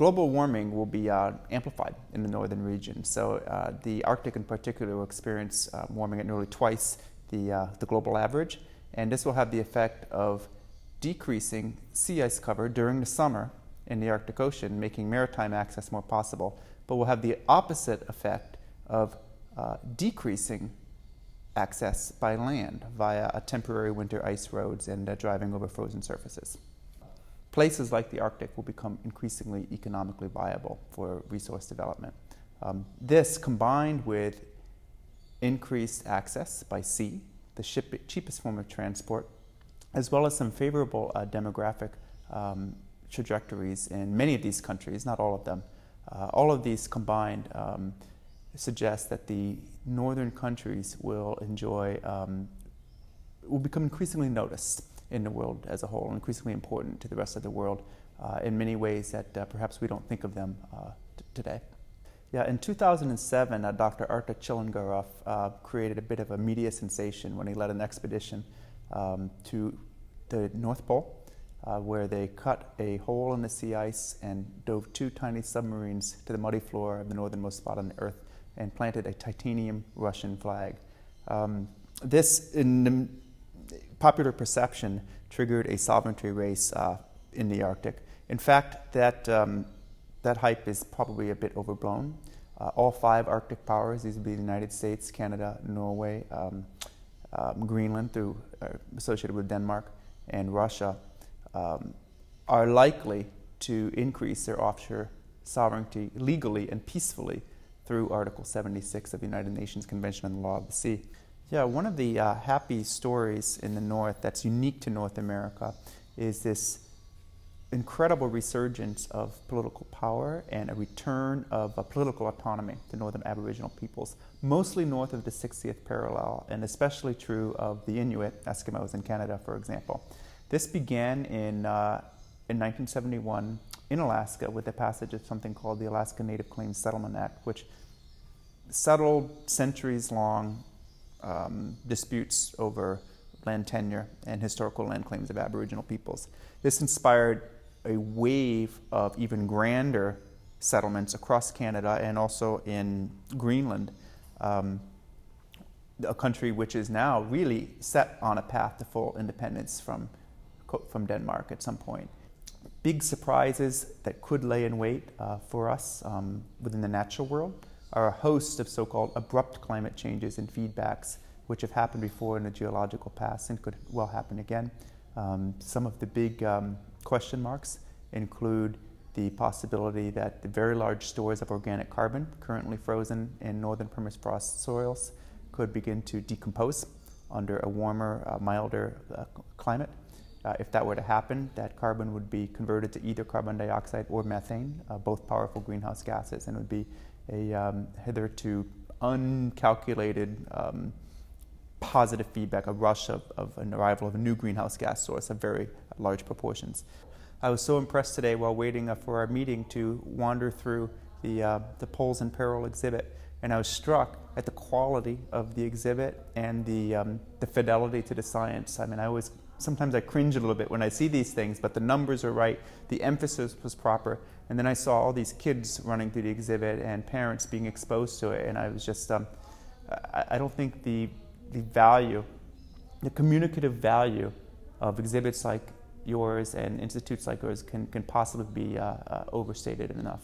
Global warming will be uh, amplified in the northern region. So uh, the Arctic in particular will experience uh, warming at nearly twice the, uh, the global average. And this will have the effect of decreasing sea ice cover during the summer in the Arctic Ocean, making maritime access more possible, but will have the opposite effect of uh, decreasing access by land via temporary winter ice roads and uh, driving over frozen surfaces. Places like the Arctic will become increasingly economically viable for resource development. Um, this, combined with increased access by sea, the ship, cheapest form of transport, as well as some favorable uh, demographic um, trajectories in many of these countries, not all of them. Uh, all of these combined um, suggest that the northern countries will enjoy, um, will become increasingly noticed in the world as a whole, increasingly important to the rest of the world uh, in many ways that uh, perhaps we don't think of them uh, t- today. Yeah, in 2007, uh, Dr. Artur Chilingarov uh, created a bit of a media sensation when he led an expedition um, to the North Pole, where they cut a hole in the sea ice and dove two tiny submarines to the muddy floor of the northernmost spot on the Earth and planted a titanium Russian flag. Um, this, in popular perception, triggered a sovereignty race uh, in the Arctic. In fact, that um, that hype is probably a bit overblown. Uh, all five Arctic powers, these would be the United States, Canada, Norway, um, um, Greenland, through uh, associated with Denmark, and Russia, um, are likely to increase their offshore sovereignty legally and peacefully through Article 76 of the United Nations Convention on the Law of the Sea. Yeah, one of the uh, happy stories in the North that's unique to North America is this incredible resurgence of political power and a return of uh, political autonomy to northern Aboriginal peoples, mostly north of the 60th parallel, and especially true of the Inuit Eskimos in Canada, for example. This began in, uh, in 1971 in Alaska with the passage of something called the Alaska Native Claims Settlement Act, which settled centuries long um, disputes over land tenure and historical land claims of Aboriginal peoples. This inspired a wave of even grander settlements across Canada and also in Greenland, um, a country which is now really set on a path to full independence from, from Denmark at some point. Big surprises that could lay in wait uh, for us um, within the natural world are a host of so called abrupt climate changes and feedbacks, which have happened before in the geological past and could well happen again. Um, some of the big um, question marks include the possibility that the very large stores of organic carbon currently frozen in northern permafrost soils could begin to decompose under a warmer, uh, milder uh, climate. Uh, if that were to happen, that carbon would be converted to either carbon dioxide or methane, uh, both powerful greenhouse gases, and would be a um, hitherto uncalculated um, positive feedback, a rush of, of an arrival of a new greenhouse gas source of very large proportions. I was so impressed today while waiting uh, for our meeting to wander through the, uh, the Poles in Peril exhibit, and I was struck at the quality of the exhibit and the, um, the fidelity to the science. I mean, I always sometimes I cringe a little bit when I see these things, but the numbers are right, the emphasis was proper, and then I saw all these kids running through the exhibit and parents being exposed to it, and I was just, um, I, I don't think the the value, the communicative value of exhibits like yours and institutes like yours can, can possibly be uh, uh, overstated enough.